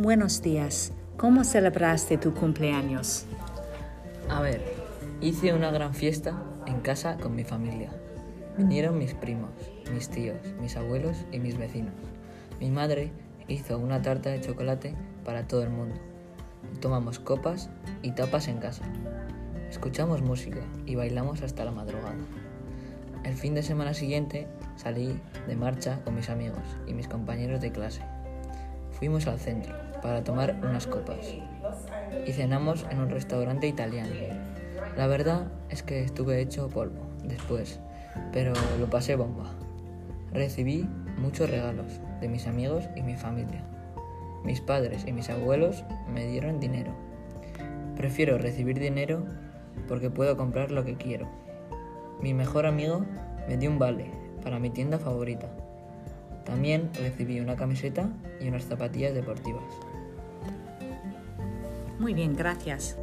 Buenos días. ¿Cómo celebraste tu cumpleaños? A ver, hice una gran fiesta en casa con mi familia. Vinieron mis primos, mis tíos, mis abuelos y mis vecinos. Mi madre hizo una tarta de chocolate para todo el mundo. Tomamos copas y tapas en casa. Escuchamos música y bailamos hasta la madrugada. El fin de semana siguiente salí de marcha con mis amigos y mis compañeros de clase. Fuimos al centro para tomar unas copas y cenamos en un restaurante italiano. La verdad es que estuve hecho polvo después, pero lo pasé bomba. Recibí muchos regalos de mis amigos y mi familia. Mis padres y mis abuelos me dieron dinero. Prefiero recibir dinero porque puedo comprar lo que quiero. Mi mejor amigo me dio un vale para mi tienda favorita. También recibí una camiseta y unas zapatillas deportivas. Muy bien, gracias.